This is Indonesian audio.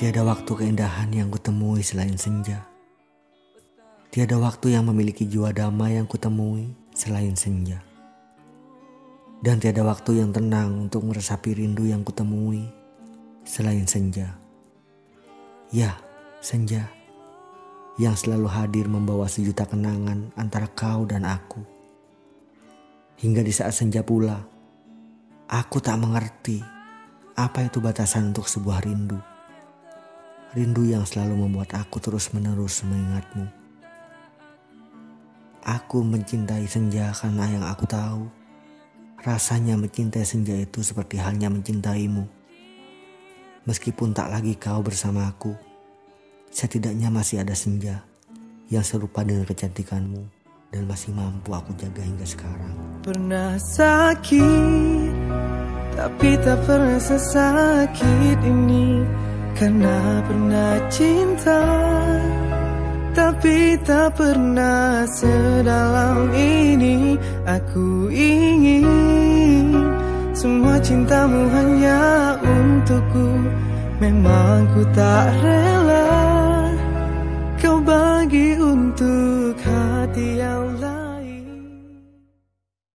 Tiada waktu keindahan yang kutemui selain senja. Tiada waktu yang memiliki jiwa damai yang kutemui selain senja. Dan tiada waktu yang tenang untuk meresapi rindu yang kutemui selain senja. Ya, senja yang selalu hadir membawa sejuta kenangan antara kau dan aku. Hingga di saat senja pula, aku tak mengerti apa itu batasan untuk sebuah rindu. Rindu yang selalu membuat aku terus-menerus mengingatmu. Aku mencintai senja karena yang aku tahu. Rasanya mencintai senja itu seperti halnya mencintaimu. Meskipun tak lagi kau bersama aku, setidaknya masih ada senja yang serupa dengan kecantikanmu dan masih mampu aku jaga hingga sekarang. Pernah sakit, tapi tak pernah sesakit ini karena pernah cinta Tapi tak pernah sedalam ini. Aku ingin Semua cintamu hanya untukku. Memang ku tak rela Kau bagi untuk hati yang